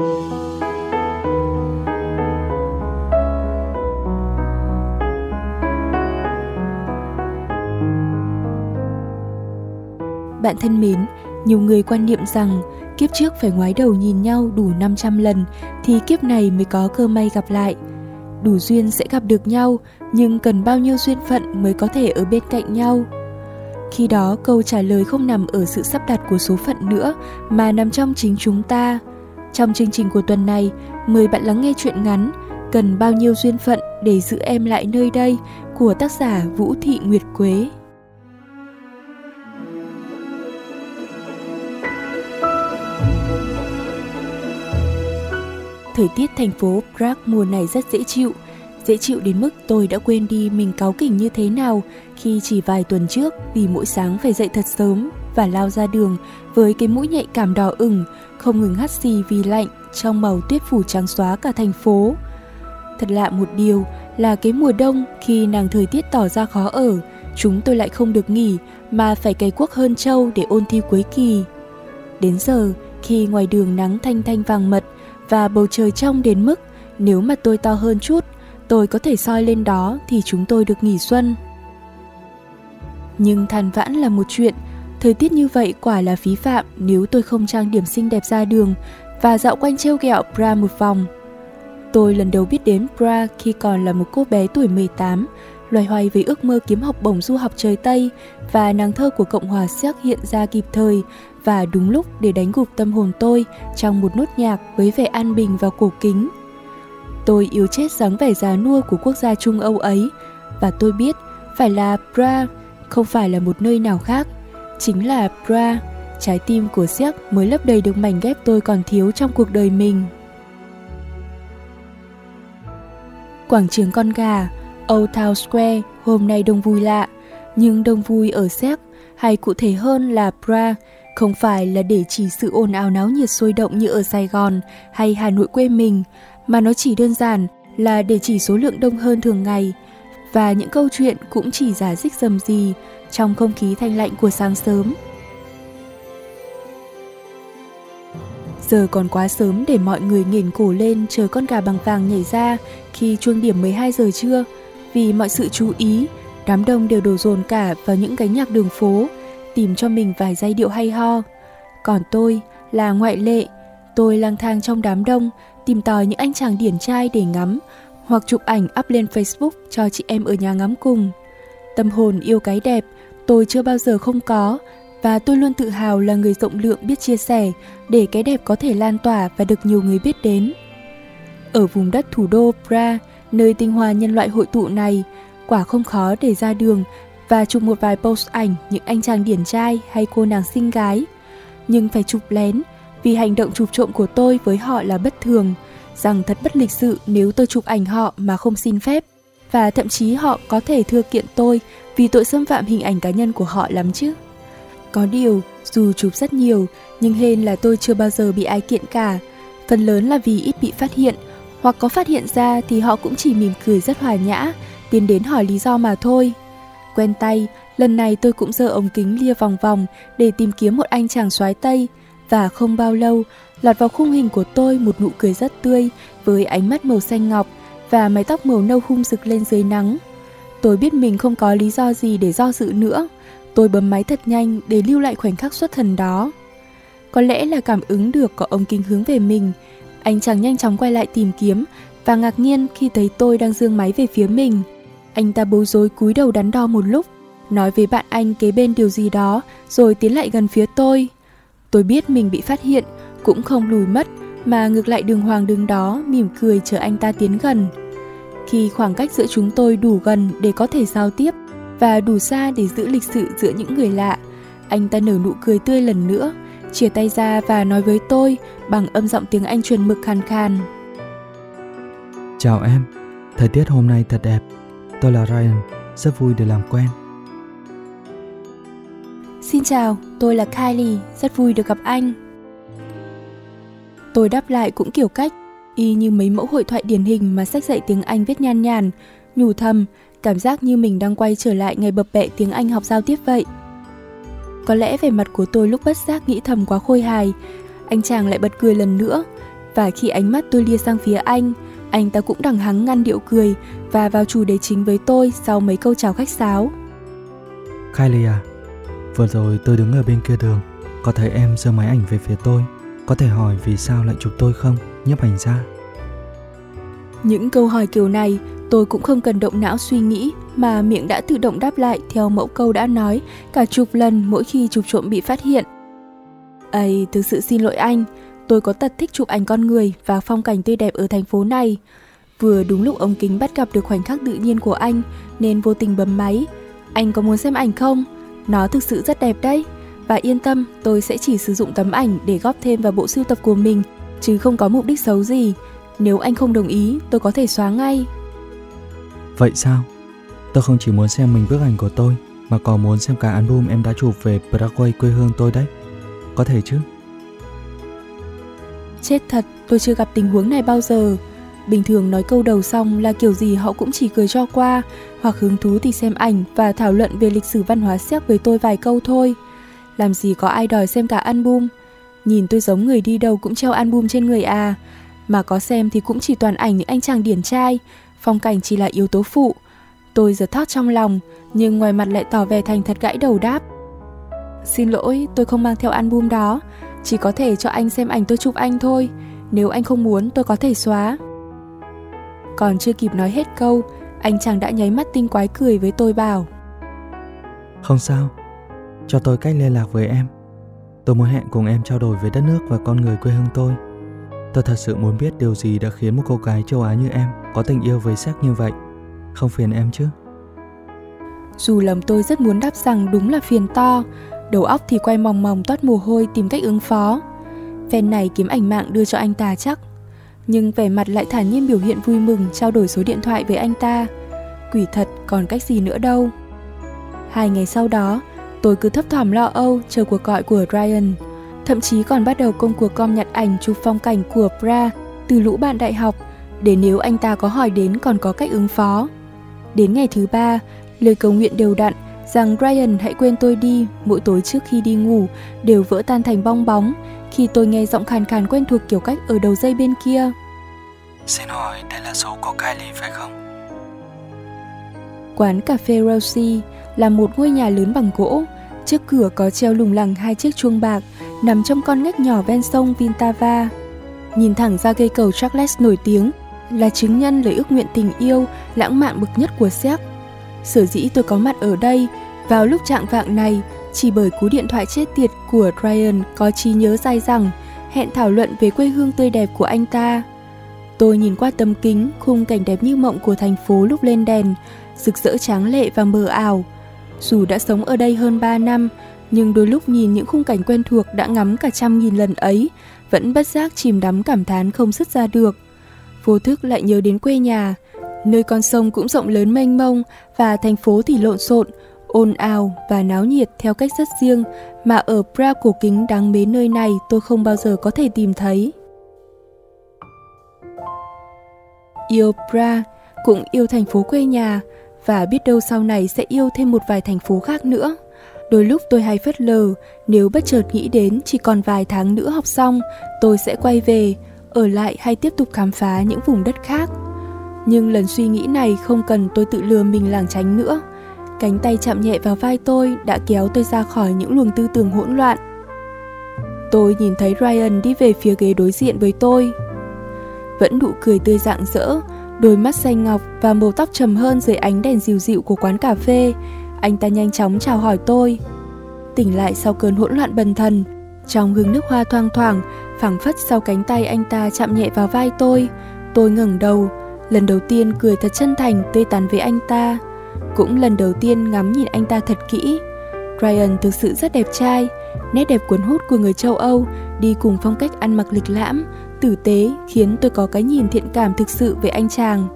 Bạn thân mến, nhiều người quan niệm rằng kiếp trước phải ngoái đầu nhìn nhau đủ 500 lần thì kiếp này mới có cơ may gặp lại. Đủ duyên sẽ gặp được nhau, nhưng cần bao nhiêu duyên phận mới có thể ở bên cạnh nhau. Khi đó câu trả lời không nằm ở sự sắp đặt của số phận nữa mà nằm trong chính chúng ta. Trong chương trình của tuần này, mời bạn lắng nghe chuyện ngắn Cần bao nhiêu duyên phận để giữ em lại nơi đây của tác giả Vũ Thị Nguyệt Quế. Thời tiết thành phố Prague mùa này rất dễ chịu, dễ chịu đến mức tôi đã quên đi mình cáu kỉnh như thế nào khi chỉ vài tuần trước vì mỗi sáng phải dậy thật sớm và lao ra đường với cái mũi nhạy cảm đỏ ửng, không ngừng hắt xì vì lạnh trong màu tuyết phủ trắng xóa cả thành phố. Thật lạ một điều là cái mùa đông khi nàng thời tiết tỏ ra khó ở, chúng tôi lại không được nghỉ mà phải cày cuốc hơn châu để ôn thi cuối kỳ. Đến giờ, khi ngoài đường nắng thanh thanh vàng mật và bầu trời trong đến mức nếu mà tôi to hơn chút, tôi có thể soi lên đó thì chúng tôi được nghỉ xuân. Nhưng than vãn là một chuyện, thời tiết như vậy quả là phí phạm nếu tôi không trang điểm xinh đẹp ra đường và dạo quanh treo gẹo Bra một vòng. Tôi lần đầu biết đến Bra khi còn là một cô bé tuổi 18, loay hoay với ước mơ kiếm học bổng du học trời Tây và nàng thơ của Cộng hòa Séc hiện ra kịp thời và đúng lúc để đánh gục tâm hồn tôi trong một nốt nhạc với vẻ an bình và cổ kính. Tôi yêu chết dáng vẻ già nua của quốc gia Trung Âu ấy và tôi biết phải là Bra, không phải là một nơi nào khác. Chính là bra trái tim của siếc mới lấp đầy được mảnh ghép tôi còn thiếu trong cuộc đời mình. Quảng trường con gà, Old Town Square hôm nay đông vui lạ, nhưng đông vui ở Séc hay cụ thể hơn là Prague không phải là để chỉ sự ồn ào náo nhiệt sôi động như ở Sài Gòn hay Hà Nội quê mình, mà nó chỉ đơn giản là để chỉ số lượng đông hơn thường ngày và những câu chuyện cũng chỉ giả dích dầm gì trong không khí thanh lạnh của sáng sớm. Giờ còn quá sớm để mọi người nghiền cổ lên chờ con gà bằng vàng nhảy ra khi chuông điểm 12 giờ trưa, vì mọi sự chú ý, đám đông đều đổ dồn cả vào những gánh nhạc đường phố, tìm cho mình vài giai điệu hay ho. Còn tôi là ngoại lệ, tôi lang thang trong đám đông, tìm tòi những anh chàng điển trai để ngắm, hoặc chụp ảnh up lên Facebook cho chị em ở nhà ngắm cùng. Tâm hồn yêu cái đẹp, tôi chưa bao giờ không có, và tôi luôn tự hào là người rộng lượng biết chia sẻ để cái đẹp có thể lan tỏa và được nhiều người biết đến. Ở vùng đất thủ đô Pra, nơi tinh hoa nhân loại hội tụ này, quả không khó để ra đường và chụp một vài post ảnh những anh chàng điển trai hay cô nàng xinh gái. Nhưng phải chụp lén, vì hành động chụp trộm của tôi với họ là bất thường, rằng thật bất lịch sự nếu tôi chụp ảnh họ mà không xin phép. Và thậm chí họ có thể thưa kiện tôi vì tội xâm phạm hình ảnh cá nhân của họ lắm chứ. Có điều, dù chụp rất nhiều, nhưng hên là tôi chưa bao giờ bị ai kiện cả. Phần lớn là vì ít bị phát hiện, hoặc có phát hiện ra thì họ cũng chỉ mỉm cười rất hòa nhã, tiến đến hỏi lý do mà thôi. Quen tay, lần này tôi cũng giơ ống kính lia vòng vòng để tìm kiếm một anh chàng soái Tây, và không bao lâu, lọt vào khung hình của tôi một nụ cười rất tươi với ánh mắt màu xanh ngọc và mái tóc màu nâu hung rực lên dưới nắng. Tôi biết mình không có lý do gì để do dự nữa, Tôi bấm máy thật nhanh để lưu lại khoảnh khắc xuất thần đó. Có lẽ là cảm ứng được có ông kính hướng về mình, anh chàng nhanh chóng quay lại tìm kiếm và ngạc nhiên khi thấy tôi đang dương máy về phía mình. Anh ta bối rối cúi đầu đắn đo một lúc, nói với bạn anh kế bên điều gì đó rồi tiến lại gần phía tôi. Tôi biết mình bị phát hiện, cũng không lùi mất mà ngược lại đường hoàng đứng đó mỉm cười chờ anh ta tiến gần. Khi khoảng cách giữa chúng tôi đủ gần để có thể giao tiếp, và đủ xa để giữ lịch sự giữa những người lạ. Anh ta nở nụ cười tươi lần nữa, chia tay ra và nói với tôi bằng âm giọng tiếng Anh truyền mực khàn khàn. Chào em, thời tiết hôm nay thật đẹp. Tôi là Ryan, rất vui được làm quen. Xin chào, tôi là Kylie, rất vui được gặp anh. Tôi đáp lại cũng kiểu cách, y như mấy mẫu hội thoại điển hình mà sách dạy tiếng Anh viết nhan nhàn, nhủ thầm cảm giác như mình đang quay trở lại ngày bập bẹ tiếng Anh học giao tiếp vậy. Có lẽ vẻ mặt của tôi lúc bất giác nghĩ thầm quá khôi hài, anh chàng lại bật cười lần nữa, Và khi ánh mắt tôi lia sang phía anh, anh ta cũng đằng hắng ngăn điệu cười và vào chủ đề chính với tôi sau mấy câu chào khách sáo. Kylie à, vừa rồi tôi đứng ở bên kia đường, có thấy em giơ máy ảnh về phía tôi. Có thể hỏi vì sao lại chụp tôi không, nhấp ảnh ra. Những câu hỏi kiểu này tôi cũng không cần động não suy nghĩ mà miệng đã tự động đáp lại theo mẫu câu đã nói cả chục lần mỗi khi chụp trộm bị phát hiện. Ây, thực sự xin lỗi anh, tôi có tật thích chụp ảnh con người và phong cảnh tươi đẹp ở thành phố này. Vừa đúng lúc ống kính bắt gặp được khoảnh khắc tự nhiên của anh nên vô tình bấm máy. Anh có muốn xem ảnh không? Nó thực sự rất đẹp đấy. Và yên tâm, tôi sẽ chỉ sử dụng tấm ảnh để góp thêm vào bộ sưu tập của mình, chứ không có mục đích xấu gì. Nếu anh không đồng ý, tôi có thể xóa ngay. Vậy sao? Tôi không chỉ muốn xem mình bức ảnh của tôi, mà còn muốn xem cả album em đã chụp về Paraguay quê hương tôi đấy. Có thể chứ? Chết thật, tôi chưa gặp tình huống này bao giờ. Bình thường nói câu đầu xong là kiểu gì họ cũng chỉ cười cho qua, hoặc hứng thú thì xem ảnh và thảo luận về lịch sử văn hóa Séc với tôi vài câu thôi. Làm gì có ai đòi xem cả album. Nhìn tôi giống người đi đâu cũng treo album trên người à. Mà có xem thì cũng chỉ toàn ảnh những anh chàng điển trai, phong cảnh chỉ là yếu tố phụ. Tôi giật thót trong lòng, nhưng ngoài mặt lại tỏ vẻ thành thật gãi đầu đáp. Xin lỗi, tôi không mang theo album đó, chỉ có thể cho anh xem ảnh tôi chụp anh thôi. Nếu anh không muốn, tôi có thể xóa. Còn chưa kịp nói hết câu, anh chàng đã nháy mắt tinh quái cười với tôi bảo. Không sao, cho tôi cách liên lạc với em. Tôi muốn hẹn cùng em trao đổi về đất nước và con người quê hương tôi. Tôi thật sự muốn biết điều gì đã khiến một cô gái châu Á như em có tình yêu với sắc như vậy. Không phiền em chứ? Dù lòng tôi rất muốn đáp rằng đúng là phiền to, đầu óc thì quay mòng mòng toát mồ hôi tìm cách ứng phó. Phen này kiếm ảnh mạng đưa cho anh ta chắc. Nhưng vẻ mặt lại thản nhiên biểu hiện vui mừng trao đổi số điện thoại với anh ta. Quỷ thật còn cách gì nữa đâu. Hai ngày sau đó, tôi cứ thấp thỏm lo âu chờ cuộc gọi của Ryan. Thậm chí còn bắt đầu công cuộc com nhặt ảnh chụp phong cảnh của Bra từ lũ bạn đại học để nếu anh ta có hỏi đến còn có cách ứng phó. Đến ngày thứ ba, lời cầu nguyện đều đặn rằng Ryan hãy quên tôi đi mỗi tối trước khi đi ngủ đều vỡ tan thành bong bóng khi tôi nghe giọng khàn khàn quen thuộc kiểu cách ở đầu dây bên kia. Xin hỏi đây là số của Kylie phải không? Quán cà phê Rosie là một ngôi nhà lớn bằng gỗ. Trước cửa có treo lủng lẳng hai chiếc chuông bạc nằm trong con ngách nhỏ ven sông Vintava. Nhìn thẳng ra cây cầu Charles nổi tiếng là chứng nhân lời ước nguyện tình yêu lãng mạn bậc nhất của Séc. Sở dĩ tôi có mặt ở đây vào lúc trạng vạng này chỉ bởi cú điện thoại chết tiệt của Ryan có trí nhớ dai rằng hẹn thảo luận về quê hương tươi đẹp của anh ta. Tôi nhìn qua tấm kính khung cảnh đẹp như mộng của thành phố lúc lên đèn, rực rỡ tráng lệ và mờ ảo. Dù đã sống ở đây hơn 3 năm, nhưng đôi lúc nhìn những khung cảnh quen thuộc đã ngắm cả trăm nghìn lần ấy, vẫn bất giác chìm đắm cảm thán không dứt ra được. Vô thức lại nhớ đến quê nhà, nơi con sông cũng rộng lớn mênh mông và thành phố thì lộn xộn, ồn ào và náo nhiệt theo cách rất riêng mà ở Bra cổ kính đáng mến nơi này tôi không bao giờ có thể tìm thấy. Yêu Pra, cũng yêu thành phố quê nhà và biết đâu sau này sẽ yêu thêm một vài thành phố khác nữa. Đôi lúc tôi hay phớt lờ, nếu bất chợt nghĩ đến chỉ còn vài tháng nữa học xong, tôi sẽ quay về, ở lại hay tiếp tục khám phá những vùng đất khác. Nhưng lần suy nghĩ này không cần tôi tự lừa mình lảng tránh nữa. Cánh tay chạm nhẹ vào vai tôi đã kéo tôi ra khỏi những luồng tư tưởng hỗn loạn. Tôi nhìn thấy Ryan đi về phía ghế đối diện với tôi. Vẫn nụ cười tươi rạng rỡ, đôi mắt xanh ngọc và màu tóc trầm hơn dưới ánh đèn dịu dịu của quán cà phê. Anh ta nhanh chóng chào hỏi tôi. Tỉnh lại sau cơn hỗn loạn bần thần, trong hương nước hoa thoang thoảng, phảng phất sau cánh tay anh ta chạm nhẹ vào vai tôi. Tôi ngẩng đầu, lần đầu tiên cười thật chân thành tươi tắn với anh ta. Cũng lần đầu tiên ngắm nhìn anh ta thật kỹ. Ryan thực sự rất đẹp trai, nét đẹp cuốn hút của người châu Âu đi cùng phong cách ăn mặc lịch lãm, tử tế khiến tôi có cái nhìn thiện cảm thực sự về anh chàng.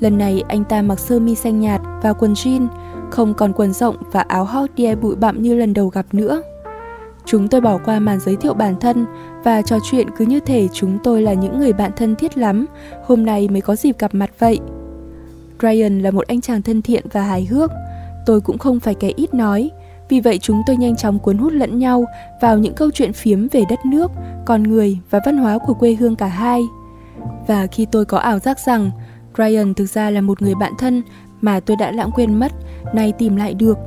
Lần này anh ta mặc sơ mi xanh nhạt và quần jean, không còn quần rộng và áo hot DI bụi bặm như lần đầu gặp nữa. Chúng tôi bỏ qua màn giới thiệu bản thân và trò chuyện cứ như thể chúng tôi là những người bạn thân thiết lắm, hôm nay mới có dịp gặp mặt vậy. Ryan là một anh chàng thân thiện và hài hước, tôi cũng không phải kẻ ít nói, vì vậy chúng tôi nhanh chóng cuốn hút lẫn nhau vào những câu chuyện phiếm về đất nước, con người và văn hóa của quê hương cả hai. Và khi tôi có ảo giác rằng Ryan thực ra là một người bạn thân mà tôi đã lãng quên mất, nay tìm lại được,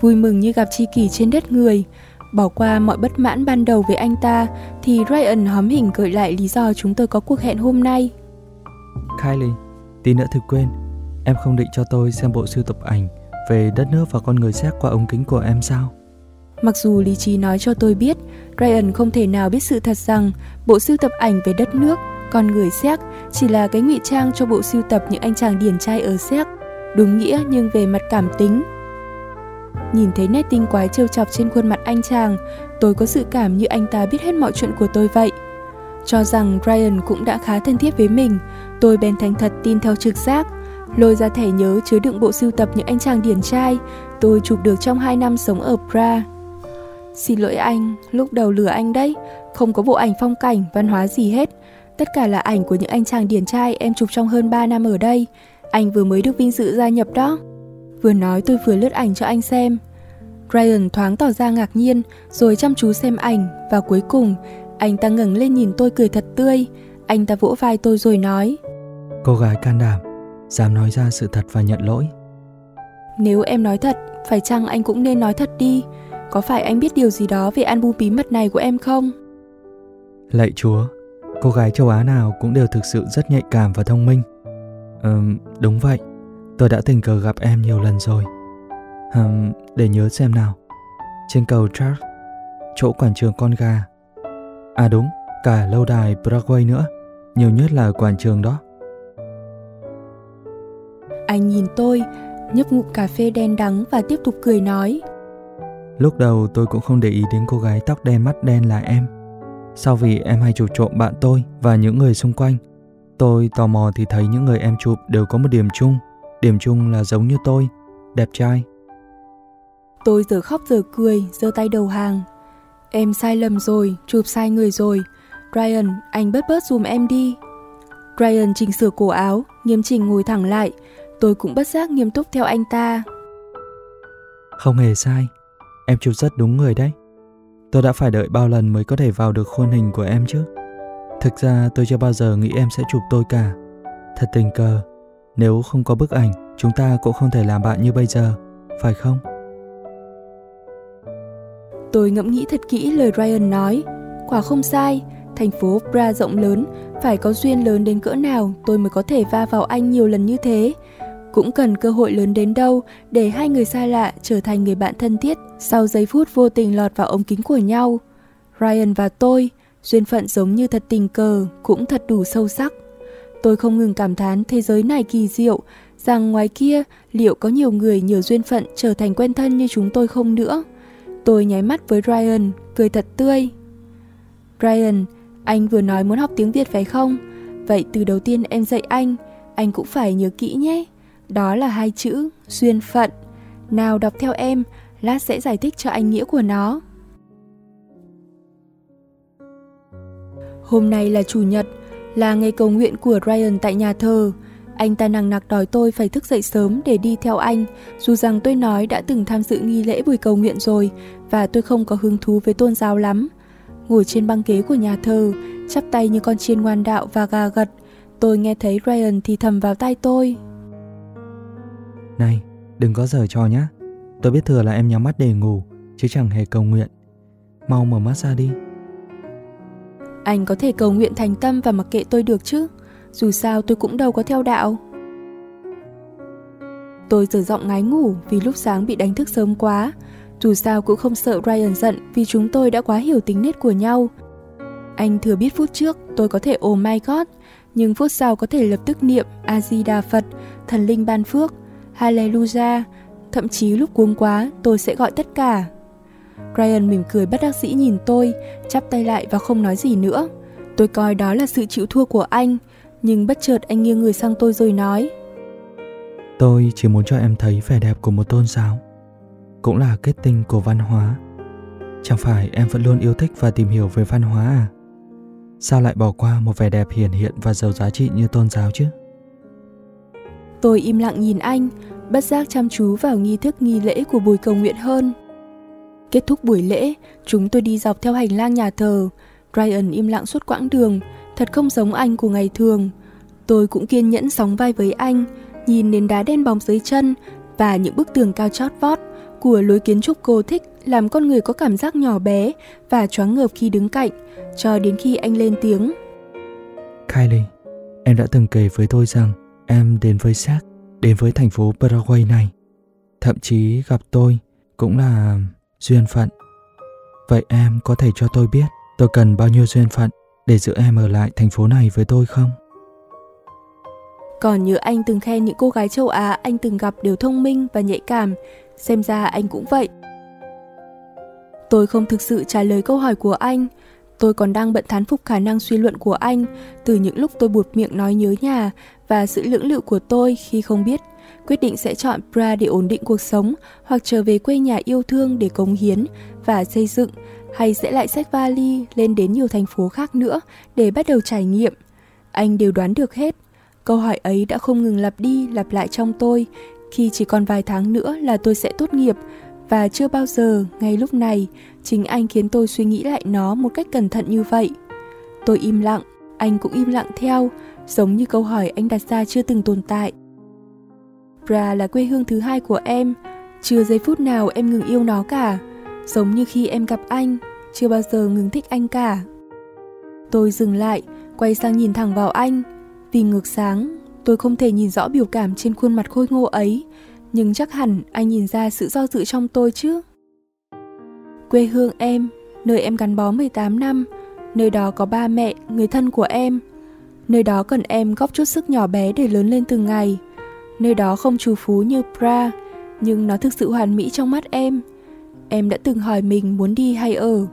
vui mừng như gặp tri kỷ trên đất người, Bỏ qua mọi bất mãn ban đầu với anh ta thì Ryan hóm hình gợi lại lý do chúng tôi có cuộc hẹn hôm nay. Kylie, tí nữa thực quên, em không định cho tôi xem bộ sưu tập ảnh về đất nước và con người xét qua ống kính của em sao? Mặc dù lý trí nói cho tôi biết, Ryan không thể nào biết sự thật rằng bộ sưu tập ảnh về đất nước, con người Séc chỉ là cái ngụy trang cho bộ sưu tập những anh chàng điển trai ở Séc. Đúng nghĩa nhưng về mặt cảm tính, Nhìn thấy nét tinh quái trêu chọc trên khuôn mặt anh chàng, tôi có sự cảm như anh ta biết hết mọi chuyện của tôi vậy. Cho rằng Ryan cũng đã khá thân thiết với mình, tôi bèn thành thật tin theo trực giác. Lôi ra thẻ nhớ chứa đựng bộ sưu tập những anh chàng điển trai tôi chụp được trong 2 năm sống ở Pra. Xin lỗi anh, lúc đầu lừa anh đấy, không có bộ ảnh phong cảnh, văn hóa gì hết. Tất cả là ảnh của những anh chàng điển trai em chụp trong hơn 3 năm ở đây. Anh vừa mới được vinh dự gia nhập đó. Vừa nói tôi vừa lướt ảnh cho anh xem. Ryan thoáng tỏ ra ngạc nhiên, rồi chăm chú xem ảnh và cuối cùng anh ta ngẩng lên nhìn tôi cười thật tươi. Anh ta vỗ vai tôi rồi nói: "Cô gái can đảm, dám nói ra sự thật và nhận lỗi." Nếu em nói thật, phải chăng anh cũng nên nói thật đi? Có phải anh biết điều gì đó về album bí mật này của em không? Lạy Chúa, cô gái châu Á nào cũng đều thực sự rất nhạy cảm và thông minh. Ừm, đúng vậy. Tôi đã tình cờ gặp em nhiều lần rồi. Hừm, để nhớ xem nào. Trên cầu Charles, chỗ quảng trường con gà. À đúng, cả lâu đài Broadway nữa. Nhiều nhất là quảng trường đó. Anh nhìn tôi, nhấp ngụm cà phê đen đắng và tiếp tục cười nói. Lúc đầu tôi cũng không để ý đến cô gái tóc đen mắt đen là em. Sau vì em hay chụp trộm bạn tôi và những người xung quanh, tôi tò mò thì thấy những người em chụp đều có một điểm chung – Điểm chung là giống như tôi, đẹp trai. Tôi giờ khóc giờ cười, giơ tay đầu hàng. Em sai lầm rồi, chụp sai người rồi. Ryan, anh bớt bớt dùm em đi. Ryan chỉnh sửa cổ áo, nghiêm chỉnh ngồi thẳng lại. Tôi cũng bất giác nghiêm túc theo anh ta. Không hề sai, em chụp rất đúng người đấy. Tôi đã phải đợi bao lần mới có thể vào được khuôn hình của em chứ. Thực ra tôi chưa bao giờ nghĩ em sẽ chụp tôi cả. Thật tình cờ, nếu không có bức ảnh, chúng ta cũng không thể làm bạn như bây giờ, phải không? Tôi ngẫm nghĩ thật kỹ lời Ryan nói. Quả không sai, thành phố Bra rộng lớn, phải có duyên lớn đến cỡ nào tôi mới có thể va vào anh nhiều lần như thế. Cũng cần cơ hội lớn đến đâu để hai người xa lạ trở thành người bạn thân thiết sau giây phút vô tình lọt vào ống kính của nhau. Ryan và tôi, duyên phận giống như thật tình cờ, cũng thật đủ sâu sắc. Tôi không ngừng cảm thán thế giới này kỳ diệu, rằng ngoài kia liệu có nhiều người nhờ duyên phận trở thành quen thân như chúng tôi không nữa. Tôi nháy mắt với Ryan, cười thật tươi. Ryan, anh vừa nói muốn học tiếng Việt phải không? Vậy từ đầu tiên em dạy anh, anh cũng phải nhớ kỹ nhé. Đó là hai chữ duyên phận. Nào đọc theo em, lát sẽ giải thích cho anh nghĩa của nó. Hôm nay là chủ nhật, là ngày cầu nguyện của Ryan tại nhà thờ. Anh ta nằng nặc đòi tôi phải thức dậy sớm để đi theo anh, dù rằng tôi nói đã từng tham dự nghi lễ buổi cầu nguyện rồi và tôi không có hứng thú với tôn giáo lắm. Ngồi trên băng ghế của nhà thờ, chắp tay như con chiên ngoan đạo và gà gật, tôi nghe thấy Ryan thì thầm vào tai tôi. Này, đừng có giờ trò nhá. Tôi biết thừa là em nhắm mắt để ngủ, chứ chẳng hề cầu nguyện. Mau mở mắt ra đi. Anh có thể cầu nguyện thành tâm và mặc kệ tôi được chứ Dù sao tôi cũng đâu có theo đạo Tôi giờ giọng ngái ngủ vì lúc sáng bị đánh thức sớm quá Dù sao cũng không sợ Ryan giận vì chúng tôi đã quá hiểu tính nết của nhau Anh thừa biết phút trước tôi có thể oh my god Nhưng phút sau có thể lập tức niệm A-di-đà Phật, thần linh ban phước, Hallelujah Thậm chí lúc cuống quá tôi sẽ gọi tất cả Ryan mỉm cười bất đắc dĩ nhìn tôi, chắp tay lại và không nói gì nữa. Tôi coi đó là sự chịu thua của anh, nhưng bất chợt anh nghiêng người sang tôi rồi nói. Tôi chỉ muốn cho em thấy vẻ đẹp của một tôn giáo, cũng là kết tinh của văn hóa. Chẳng phải em vẫn luôn yêu thích và tìm hiểu về văn hóa à? Sao lại bỏ qua một vẻ đẹp hiển hiện và giàu giá trị như tôn giáo chứ? Tôi im lặng nhìn anh, bất giác chăm chú vào nghi thức nghi lễ của buổi cầu nguyện hơn. Kết thúc buổi lễ, chúng tôi đi dọc theo hành lang nhà thờ. Ryan im lặng suốt quãng đường, thật không giống anh của ngày thường. Tôi cũng kiên nhẫn sóng vai với anh, nhìn nền đá đen bóng dưới chân và những bức tường cao chót vót của lối kiến trúc cô thích làm con người có cảm giác nhỏ bé và choáng ngợp khi đứng cạnh, cho đến khi anh lên tiếng. Kylie, em đã từng kể với tôi rằng em đến với xác, đến với thành phố Paraguay này. Thậm chí gặp tôi cũng là duyên phận. Vậy em có thể cho tôi biết tôi cần bao nhiêu duyên phận để giữ em ở lại thành phố này với tôi không? Còn như anh từng khen những cô gái châu Á anh từng gặp đều thông minh và nhạy cảm, xem ra anh cũng vậy. Tôi không thực sự trả lời câu hỏi của anh, tôi còn đang bận thán phục khả năng suy luận của anh từ những lúc tôi buột miệng nói nhớ nhà và sự lưỡng lự của tôi khi không biết, quyết định sẽ chọn Pra để ổn định cuộc sống hoặc trở về quê nhà yêu thương để cống hiến và xây dựng, hay sẽ lại xách vali lên đến nhiều thành phố khác nữa để bắt đầu trải nghiệm. Anh đều đoán được hết. Câu hỏi ấy đã không ngừng lặp đi lặp lại trong tôi khi chỉ còn vài tháng nữa là tôi sẽ tốt nghiệp và chưa bao giờ ngay lúc này chính anh khiến tôi suy nghĩ lại nó một cách cẩn thận như vậy. Tôi im lặng, anh cũng im lặng theo, giống như câu hỏi anh đặt ra chưa từng tồn tại. Bra là quê hương thứ hai của em, chưa giây phút nào em ngừng yêu nó cả, giống như khi em gặp anh, chưa bao giờ ngừng thích anh cả. Tôi dừng lại, quay sang nhìn thẳng vào anh, vì ngược sáng, tôi không thể nhìn rõ biểu cảm trên khuôn mặt khôi ngô ấy, nhưng chắc hẳn anh nhìn ra sự do dự trong tôi chứ. Quê hương em, nơi em gắn bó 18 năm, nơi đó có ba mẹ, người thân của em. Nơi đó cần em góp chút sức nhỏ bé để lớn lên từng ngày. Nơi đó không trù phú như Pra, nhưng nó thực sự hoàn mỹ trong mắt em. Em đã từng hỏi mình muốn đi hay ở.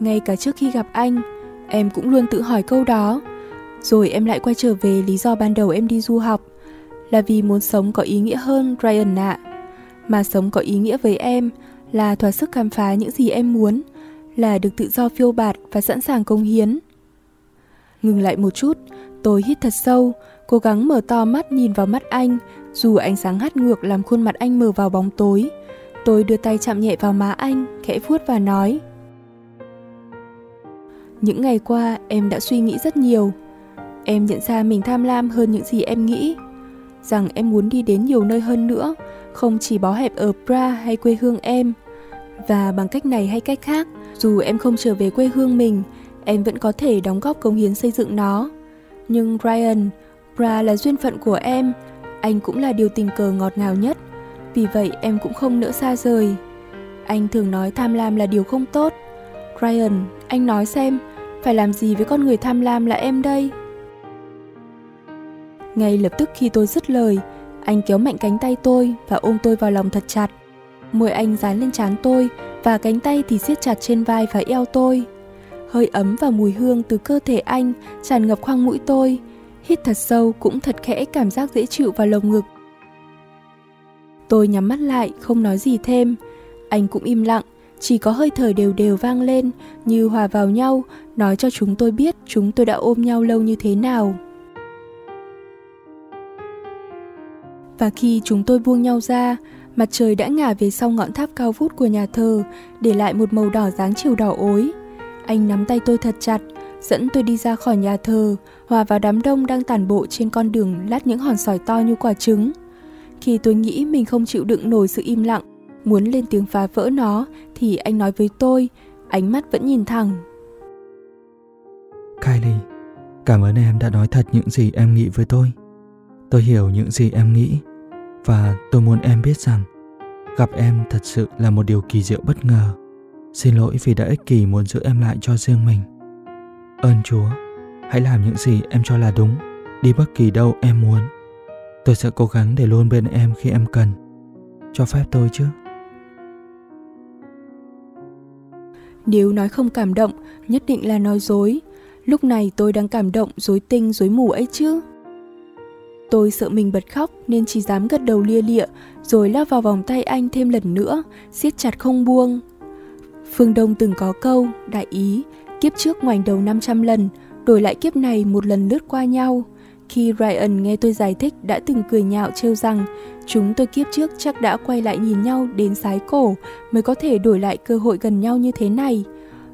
Ngay cả trước khi gặp anh, em cũng luôn tự hỏi câu đó. Rồi em lại quay trở về lý do ban đầu em đi du học là vì muốn sống có ý nghĩa hơn Ryan ạ. Mà sống có ý nghĩa với em là thỏa sức khám phá những gì em muốn, là được tự do phiêu bạt và sẵn sàng công hiến. Ngừng lại một chút, tôi hít thật sâu, cố gắng mở to mắt nhìn vào mắt anh, dù ánh sáng hắt ngược làm khuôn mặt anh mờ vào bóng tối. Tôi đưa tay chạm nhẹ vào má anh, khẽ vuốt và nói. Những ngày qua em đã suy nghĩ rất nhiều. Em nhận ra mình tham lam hơn những gì em nghĩ. Rằng em muốn đi đến nhiều nơi hơn nữa, không chỉ bó hẹp ở Pra hay quê hương em. Và bằng cách này hay cách khác, dù em không trở về quê hương mình, em vẫn có thể đóng góp công hiến xây dựng nó. Nhưng Ryan, Pra là duyên phận của em, anh cũng là điều tình cờ ngọt ngào nhất. Vì vậy em cũng không nỡ xa rời. Anh thường nói tham lam là điều không tốt. Ryan, anh nói xem, phải làm gì với con người tham lam là em đây? Ngay lập tức khi tôi dứt lời, anh kéo mạnh cánh tay tôi và ôm tôi vào lòng thật chặt. Môi anh dán lên trán tôi và cánh tay thì siết chặt trên vai và eo tôi. Hơi ấm và mùi hương từ cơ thể anh tràn ngập khoang mũi tôi. Hít thật sâu cũng thật khẽ cảm giác dễ chịu vào lồng ngực. Tôi nhắm mắt lại, không nói gì thêm. Anh cũng im lặng, chỉ có hơi thở đều đều vang lên như hòa vào nhau, nói cho chúng tôi biết chúng tôi đã ôm nhau lâu như thế nào. Và khi chúng tôi buông nhau ra, mặt trời đã ngả về sau ngọn tháp cao vút của nhà thờ, để lại một màu đỏ dáng chiều đỏ ối. Anh nắm tay tôi thật chặt, dẫn tôi đi ra khỏi nhà thờ, hòa vào đám đông đang tản bộ trên con đường lát những hòn sỏi to như quả trứng. Khi tôi nghĩ mình không chịu đựng nổi sự im lặng, muốn lên tiếng phá vỡ nó, thì anh nói với tôi, ánh mắt vẫn nhìn thẳng. Kylie, cảm ơn em đã nói thật những gì em nghĩ với tôi. Tôi hiểu những gì em nghĩ và tôi muốn em biết rằng gặp em thật sự là một điều kỳ diệu bất ngờ. Xin lỗi vì đã ích kỷ muốn giữ em lại cho riêng mình. Ơn Chúa, hãy làm những gì em cho là đúng, đi bất kỳ đâu em muốn. Tôi sẽ cố gắng để luôn bên em khi em cần. Cho phép tôi chứ. Nếu nói không cảm động, nhất định là nói dối. Lúc này tôi đang cảm động dối tinh dối mù ấy chứ. Tôi sợ mình bật khóc nên chỉ dám gật đầu lia lịa rồi lao vào vòng tay anh thêm lần nữa, siết chặt không buông. Phương Đông từng có câu, đại ý, kiếp trước ngoảnh đầu 500 lần, đổi lại kiếp này một lần lướt qua nhau. Khi Ryan nghe tôi giải thích đã từng cười nhạo trêu rằng chúng tôi kiếp trước chắc đã quay lại nhìn nhau đến sái cổ mới có thể đổi lại cơ hội gần nhau như thế này.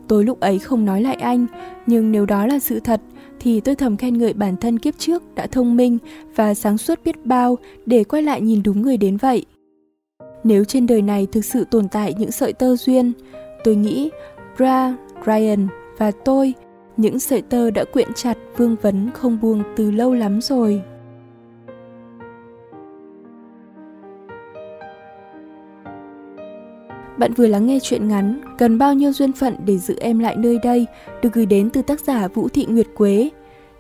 Tôi lúc ấy không nói lại anh, nhưng nếu đó là sự thật thì tôi thầm khen ngợi bản thân kiếp trước đã thông minh và sáng suốt biết bao để quay lại nhìn đúng người đến vậy. Nếu trên đời này thực sự tồn tại những sợi tơ duyên, tôi nghĩ Bra, Ryan và tôi, những sợi tơ đã quyện chặt vương vấn không buông từ lâu lắm rồi. Bạn vừa lắng nghe chuyện ngắn Cần bao nhiêu duyên phận để giữ em lại nơi đây được gửi đến từ tác giả Vũ Thị Nguyệt Quế.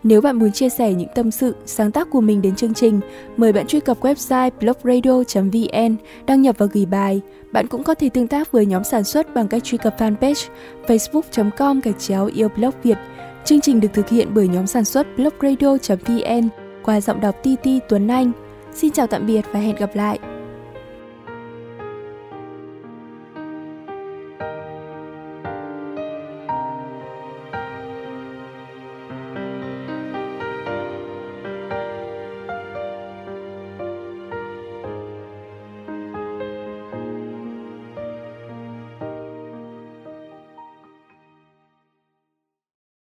Nếu bạn muốn chia sẻ những tâm sự, sáng tác của mình đến chương trình, mời bạn truy cập website blogradio.vn, đăng nhập và gửi bài. Bạn cũng có thể tương tác với nhóm sản xuất bằng cách truy cập fanpage facebook.com gạch chéo yêu blog Việt. Chương trình được thực hiện bởi nhóm sản xuất blogradio.vn qua giọng đọc TT Tuấn Anh. Xin chào tạm biệt và hẹn gặp lại!